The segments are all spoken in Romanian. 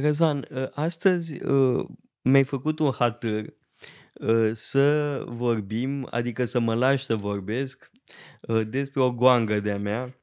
Răzvan, ă, astăzi ă, mi-ai făcut un hatâr ă, să vorbim, adică să mă lași să vorbesc despre o goangă de-a mea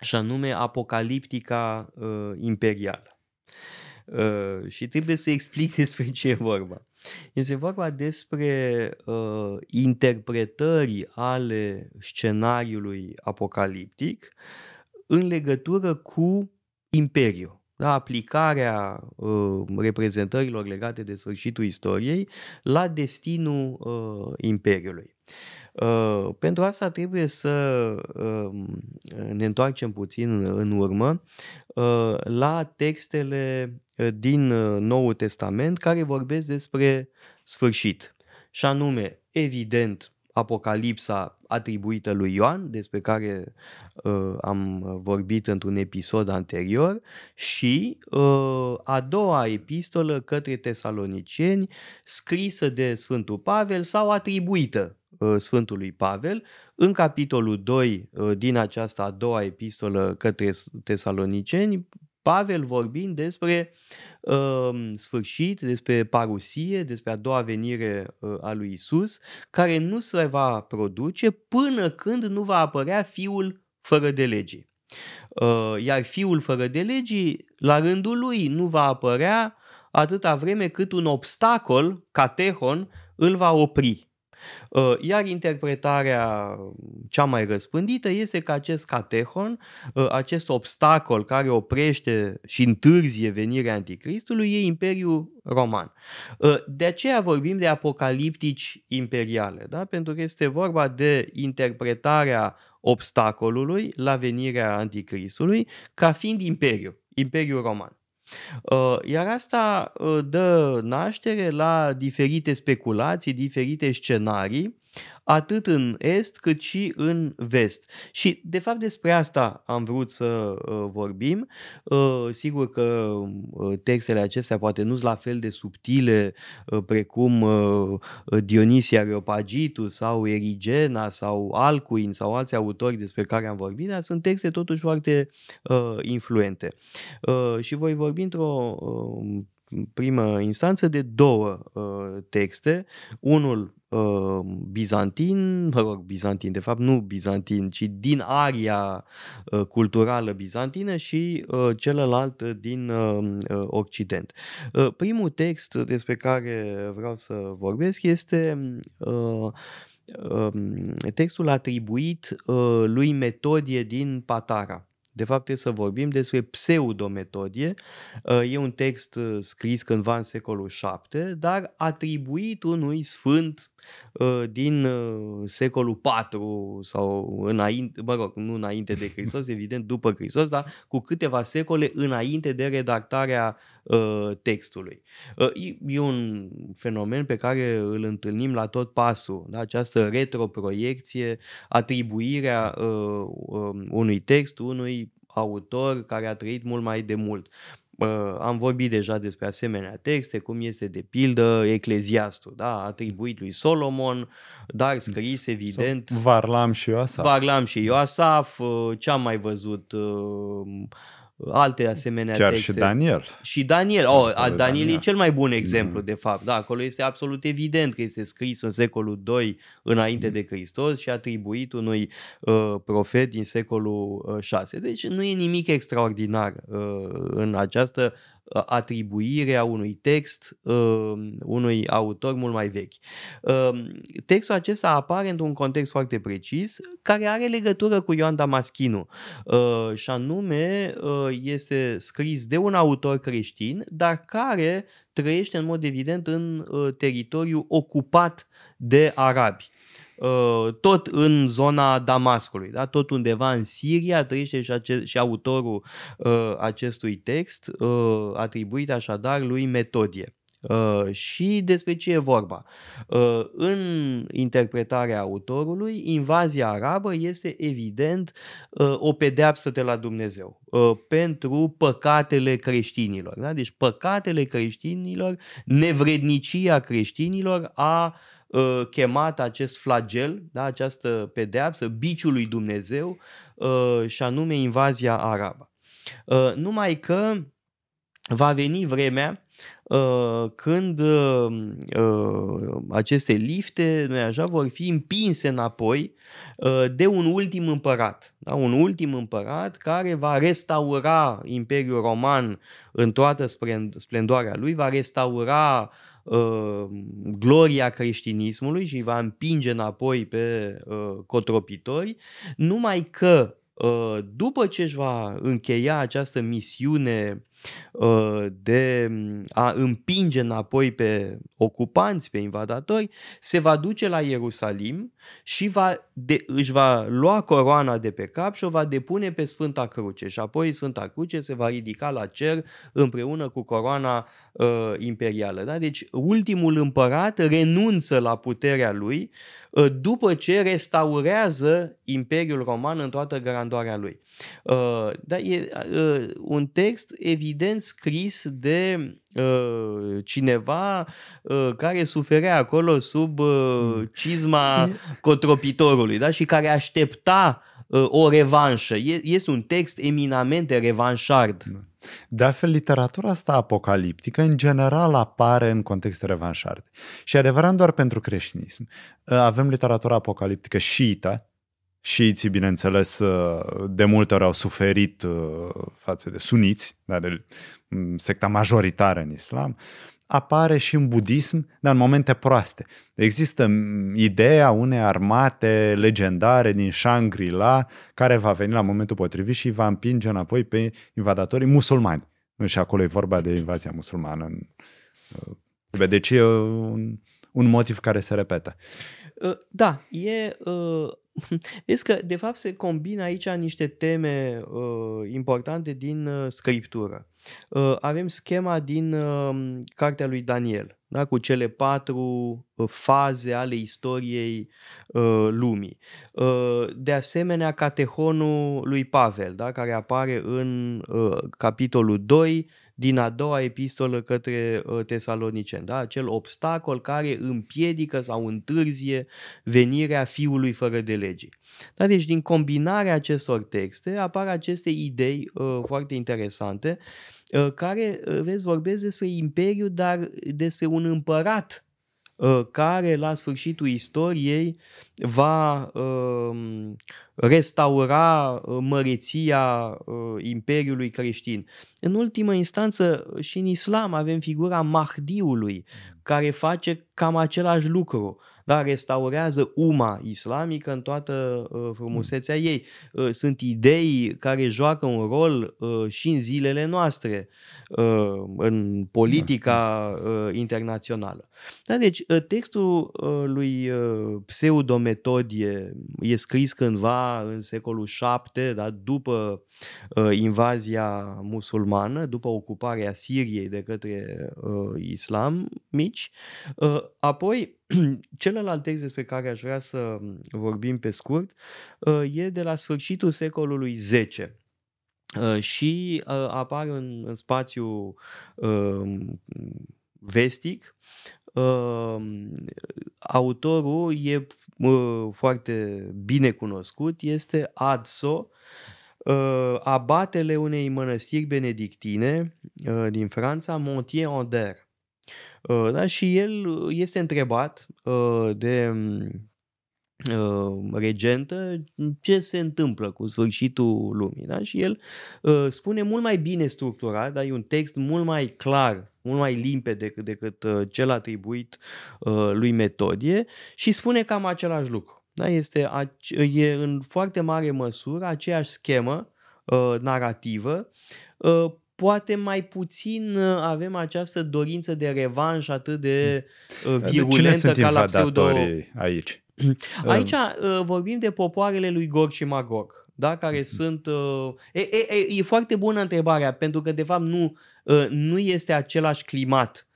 și anume apocaliptica imperială. Și trebuie să explic despre ce e vorba. Este vorba despre uh, interpretări ale scenariului apocaliptic în legătură cu Imperiul la aplicarea uh, reprezentărilor legate de sfârșitul istoriei la destinul uh, Imperiului. Uh, pentru asta trebuie să uh, ne întoarcem puțin în urmă uh, la textele uh, din uh, Noul Testament care vorbesc despre sfârșit. Și anume, evident, Apocalipsa atribuită lui Ioan, despre care uh, am vorbit într-un episod anterior, și uh, a doua epistolă către tesaloniceni, scrisă de Sfântul Pavel sau atribuită uh, Sfântului Pavel, în capitolul 2 uh, din această a doua epistolă către tesaloniceni, Pavel vorbind despre uh, sfârșit, despre parusie, despre a doua venire uh, a lui Isus, care nu se va produce până când nu va apărea fiul fără de legii. Uh, iar fiul fără de legii, la rândul lui, nu va apărea atâta vreme cât un obstacol, catehon, îl va opri. Uh, iar interpretarea cea mai răspândită este că acest catehon, uh, acest obstacol care oprește și întârzie venirea anticristului e Imperiul Roman. Uh, de aceea vorbim de apocaliptici imperiale, da? pentru că este vorba de interpretarea obstacolului la venirea anticristului ca fiind imperiu, Imperiul Roman. Uh, iar asta uh, dă naștere la diferite speculații, diferite scenarii atât în est cât și în vest. Și de fapt despre asta am vrut să uh, vorbim. Uh, sigur că uh, textele acestea poate nu sunt la fel de subtile uh, precum uh, Dionisia Areopagitu sau Erigena sau Alcuin sau alți autori despre care am vorbit, dar sunt texte totuși foarte uh, influente. Uh, și voi vorbi într-o uh, primă instanță de două uh, texte. Unul uh, bizantin, mă rog, bizantin, de fapt nu bizantin, ci din aria uh, culturală bizantină și uh, celălalt din uh, uh, Occident. Uh, primul text despre care vreau să vorbesc este uh, um, textul atribuit uh, lui Metodie din Patara. De fapt, trebuie să vorbim despre pseudometodie. Uh, e un text uh, scris cândva în secolul VII, dar atribuit unui sfânt uh, din secolul IV sau înainte, mă rog, nu înainte de Hristos, evident după Hristos, dar cu câteva secole înainte de redactarea textului. E un fenomen pe care îl întâlnim la tot pasul, da? această retroproiecție, atribuirea um, unui text unui autor care a trăit mult mai de mult. Am vorbit deja despre asemenea texte, cum este de pildă Ecleziastul, da? atribuit lui Solomon, dar scris evident... Varlam și Ioasaf. Varlam și Ioasaf, ce am mai văzut? Uh, alte asemenea Chiar texte. și Daniel. Și Daniel. Oh, Daniel, Daniel e cel mai bun exemplu, mm. de fapt. Da, acolo este absolut evident că este scris în secolul 2 înainte mm. de Hristos și atribuit unui uh, profet din secolul uh, 6. Deci nu e nimic extraordinar uh, în această atribuirea unui text uh, unui autor mult mai vechi. Uh, textul acesta apare într-un context foarte precis care are legătură cu Ioan Damaschinu uh, și anume este scris de un autor creștin, dar care trăiește în mod evident în teritoriu ocupat de arabi. Uh, tot în zona Damascului, da? tot undeva în Siria trăiește și, ace- și autorul uh, acestui text, uh, atribuit așadar lui Metodie. Uh, și despre ce e vorba. Uh, în interpretarea autorului, invazia arabă este evident uh, o pedeapsă de la Dumnezeu uh, pentru păcatele creștinilor. Da? Deci păcatele creștinilor, nevrednicia creștinilor a uh, uh, chemat acest flagel, da, această pedeapsă, biciul lui Dumnezeu uh, și anume invazia arabă. Uh, numai că va veni vremea uh, când uh, uh, aceste lifte, noi așa, vor fi împinse înapoi uh, de un ultim împărat. Da? Un ultim împărat care va restaura Imperiul Roman în toată splendoarea lui, va restaura uh, gloria creștinismului și va împinge înapoi pe uh, cotropitori, numai că uh, după ce își va încheia această misiune Uh, de a împinge înapoi pe ocupanți, pe invadatori, se va duce la Ierusalim și va de, își va lua coroana de pe cap și o va depune pe Sfânta Cruce și apoi Sfânta Cruce se va ridica la cer împreună cu coroana uh, imperială. Da? Deci ultimul împărat renunță la puterea lui uh, după ce restaurează Imperiul Roman în toată grandoarea lui. Uh, da, e uh, un text evident scris de uh, cineva uh, care suferea acolo sub uh, mm. cizma cotropitorului da? și care aștepta uh, o revanșă. E, este un text eminamente revanșard. Da. De altfel, literatura asta apocaliptică, în general, apare în contexte revanșarde. Și adevărat doar pentru creștinism. Uh, avem literatura apocaliptică șiită, Șiiții, bineînțeles, uh, de multe ori au suferit uh, față de suniți, dar de mm, secta majoritară în islam, apare și în budism, dar în momente proaste. Există mm, ideea unei armate legendare din Shangri-La care va veni la momentul potrivit și va împinge înapoi pe invadatorii musulmani. Și acolo e vorba de invazia musulmană. Uh, deci e un, un motiv care se repetă. Da, e Vezi că, de fapt, se combină aici niște teme uh, importante din uh, scriptură. Uh, avem schema din uh, cartea lui Daniel, da? cu cele patru uh, faze ale istoriei uh, lumii. Uh, de asemenea, catehonul lui Pavel, da? care apare în uh, capitolul 2, din a doua epistolă către uh, tesaloniceni, da? acel obstacol care împiedică sau întârzie venirea fiului fără de lege. Da? Deci din combinarea acestor texte apar aceste idei uh, foarte interesante uh, care, uh, vezi, vorbesc despre imperiu, dar despre un împărat Uh, care la sfârșitul istoriei va um, restaura uh, măreția uh, Imperiului creștin. În ultimă instanță și în islam avem figura Mahdiului care face cam același lucru da, restaurează uma islamică în toată uh, frumusețea ei. Uh, sunt idei care joacă un rol uh, și în zilele noastre, uh, în politica da, uh, internațională. Da, deci uh, textul uh, lui uh, Pseudometodie e scris cândva în secolul VII, da, după uh, invazia musulmană, după ocuparea Siriei de către uh, islam mici. Uh, apoi, celălalt text despre care aș vrea să vorbim pe scurt uh, e de la sfârșitul secolului X uh, și uh, apare în, în spațiu vestic. Autorul e foarte bine cunoscut, este Adso, abatele unei mănăstiri benedictine din Franța, Montier-en-Der. Uh, da? Și el uh, este întrebat uh, de regentă ce se întâmplă cu sfârșitul lumii. Da? Și el spune mult mai bine structurat, dar e un text mult mai clar, mult mai limpede decât, decât cel atribuit lui Metodie și spune cam același lucru. Da? Este, e în foarte mare măsură aceeași schemă narrativă poate mai puțin uh, avem această dorință de revanș atât de uh, virulentă de ca la pseudo... aici? Aici uh, vorbim de popoarele lui Gog și Magog, da? care mm-hmm. sunt... E, e, e, e foarte bună întrebarea, pentru că de fapt nu, nu este același climat.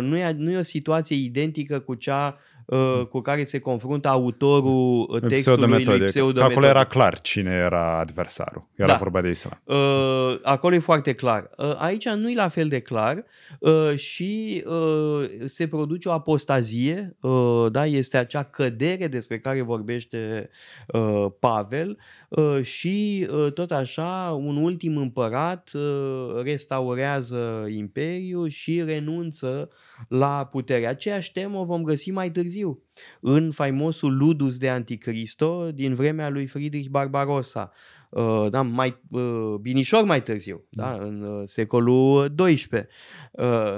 Nu e, nu e o situație identică cu cea uh, cu care se confruntă autorul uh, textului lui pseudo Acolo era clar cine era adversarul. Era da. vorba de islam. Uh, acolo e foarte clar. Uh, aici nu e la fel de clar uh, și uh, se produce o apostazie, uh, da? este acea cădere despre care vorbește uh, Pavel uh, și uh, tot așa un ultim împărat uh, restaurează imperiul și renunță la putere. Aceeași temă o vom găsi mai târziu în faimosul Ludus de Anticristo din vremea lui Friedrich Barbarossa. Uh, da, mai uh, binișor mai târziu, da, mm. în uh, secolul XII.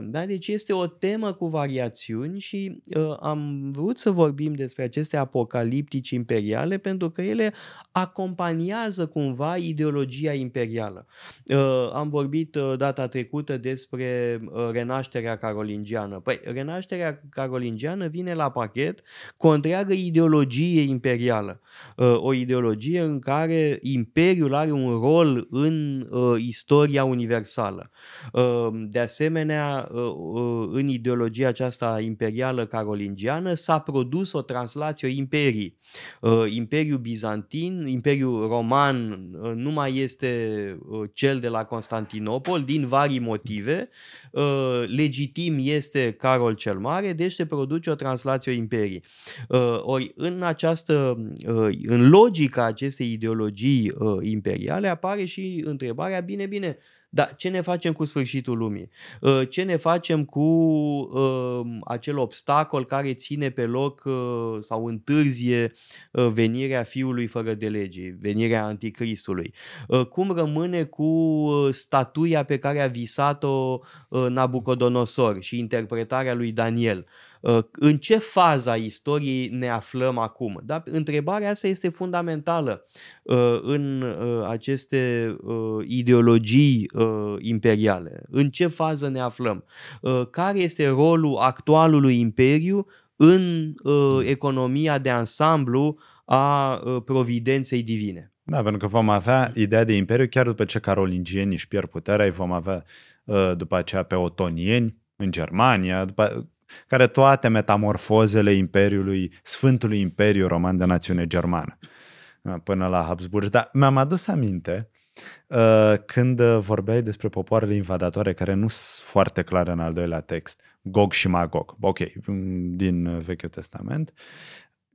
Da, deci este o temă cu variațiuni și am vrut să vorbim despre aceste apocaliptici imperiale pentru că ele acompaniază cumva ideologia imperială. Am vorbit data trecută despre renașterea carolingiană. Păi, renașterea carolingiană vine la pachet cu o întreagă ideologie imperială. O ideologie în care imperiul imperiul are un rol în uh, istoria universală. Uh, de asemenea, uh, uh, în ideologia aceasta imperială carolingiană s-a produs o translație imperii. Uh, Imperiul Bizantin, Imperiul Roman uh, nu mai este uh, cel de la Constantinopol din vari motive. Uh, legitim este Carol cel Mare, deci se produce o translație imperii. Uh, ori în această, uh, în logica acestei ideologii uh, imperiale apare și întrebarea, bine, bine, dar ce ne facem cu sfârșitul lumii? Uh, ce ne facem cu uh, acel obstacol care ține pe loc uh, sau întârzie venirea fiului fără de lege, venirea anticristului? Cum rămâne cu statuia pe care a visat-o Nabucodonosor și interpretarea lui Daniel? Uh, în ce fază a istoriei ne aflăm acum? Da? Întrebarea asta este fundamentală uh, în uh, aceste ideologii imperiale. În ce fază ne aflăm? Care este rolul actualului imperiu în economia de ansamblu a providenței divine? Da, pentru că vom avea ideea de imperiu chiar după ce carolingienii își pierd puterea, îi vom avea după aceea pe otonieni în Germania, după care toate metamorfozele Imperiului, Sfântului Imperiu Roman de națiune germană, uh, până la Habsburg. Dar mi-am adus aminte uh, când vorbeai despre popoarele invadatoare care nu sunt foarte clare în al doilea text, Gog și Magog, ok, din Vechiul Testament,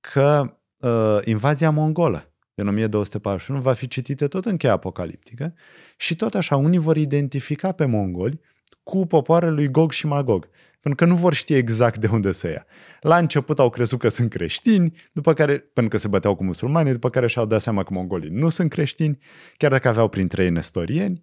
că uh, invazia mongolă din 1241 va fi citită tot în cheia apocaliptică și tot așa unii vor identifica pe mongoli cu popoarele lui Gog și Magog. Pentru că nu vor ști exact de unde să ia. La început au crezut că sunt creștini, după care, pentru că se băteau cu musulmani, după care și-au dat seama că mongolii nu sunt creștini, chiar dacă aveau printre ei nestorieni,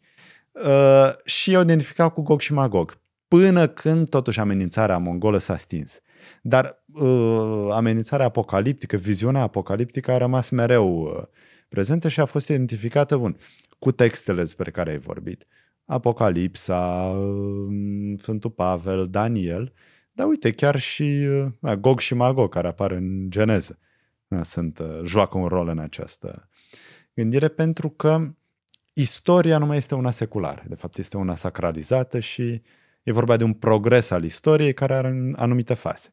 uh, și i-au identificat cu Gog și Magog, până când totuși amenințarea mongolă s-a stins. Dar uh, amenințarea apocaliptică, viziunea apocaliptică a rămas mereu uh, prezentă și a fost identificată, bun, cu textele despre care ai vorbit. Apocalipsa, um, Sfântul Pavel, Daniel, dar uite, chiar și uh, Gog și Magog, care apar în Geneză, uh, sunt, uh, joacă un rol în această gândire, pentru că istoria nu mai este una seculară, de fapt este una sacralizată și e vorba de un progres al istoriei care are anumite faze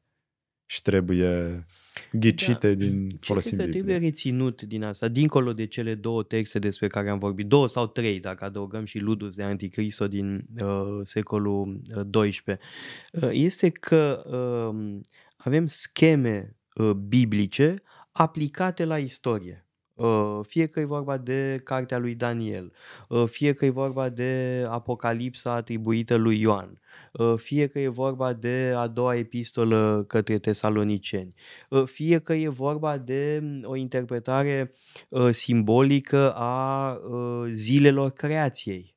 și trebuie ghicite da. din folosim Ce trebuie reținut din asta, dincolo de cele două texte despre care am vorbit, două sau trei, dacă adăugăm și Ludus de Anticristo din uh, secolul XII, uh, uh, este că uh, avem scheme uh, biblice aplicate la istorie. Uh, fie că e vorba de cartea lui Daniel, uh, fie că e vorba de Apocalipsa atribuită lui Ioan, uh, fie că e vorba de a doua epistolă către tesaloniceni, fie că e vorba de mm, o interpretare simbolică a zilelor creației.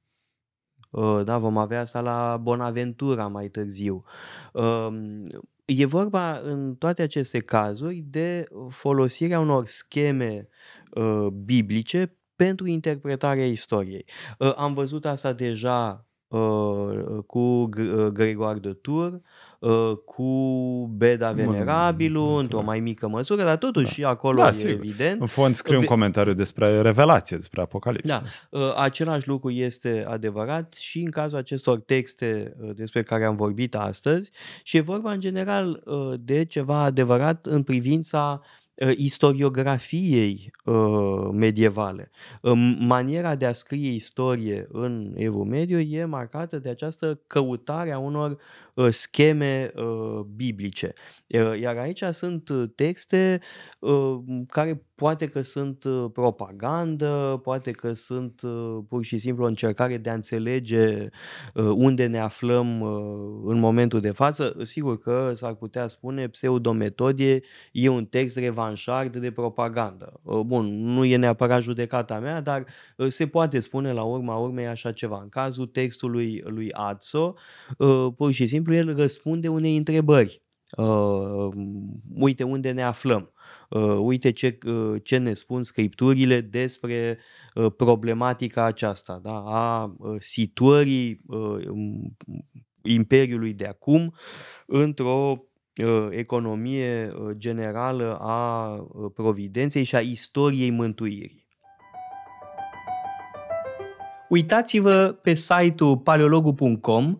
Da, vom avea asta la Bonaventura mai târziu. Um, e vorba în toate aceste cazuri de folosirea unor scheme uh, biblice pentru interpretarea istoriei. Uh, am văzut asta deja uh, cu Gregoire de Tours, uh, cu Beda Venerabilul, într-o mai mică măsură, dar totuși da. și acolo da, e sigur. evident. În fond scriu un comentariu despre revelație, despre apocalipsă. Da, uh, același lucru este adevărat și în cazul acestor texte uh, despre care am vorbit astăzi și e vorba în general uh, de ceva adevărat în privința uh, istoriografiei uh, medievale. Maniera de a scrie istorie în Evul Mediu e marcată de această căutare a unor Uh, scheme uh, biblice. Uh, iar aici sunt texte care poate că sunt propagandă, poate că sunt pur și simplu o încercare de a înțelege unde ne aflăm în momentul de față. Sigur că s-ar putea spune pseudometodie e un text revanșard de propagandă. Bun, nu e neapărat judecata mea, dar se poate spune la urma urmei așa ceva. În cazul textului lui Adso, pur și simplu exemplu, el răspunde unei întrebări. Uh, uite unde ne aflăm. Uh, uite ce, uh, ce ne spun scripturile despre uh, problematica aceasta da? a uh, situării uh, Imperiului de acum într-o uh, economie uh, generală a uh, providenței și a istoriei mântuirii. Uitați-vă pe site-ul paleologu.com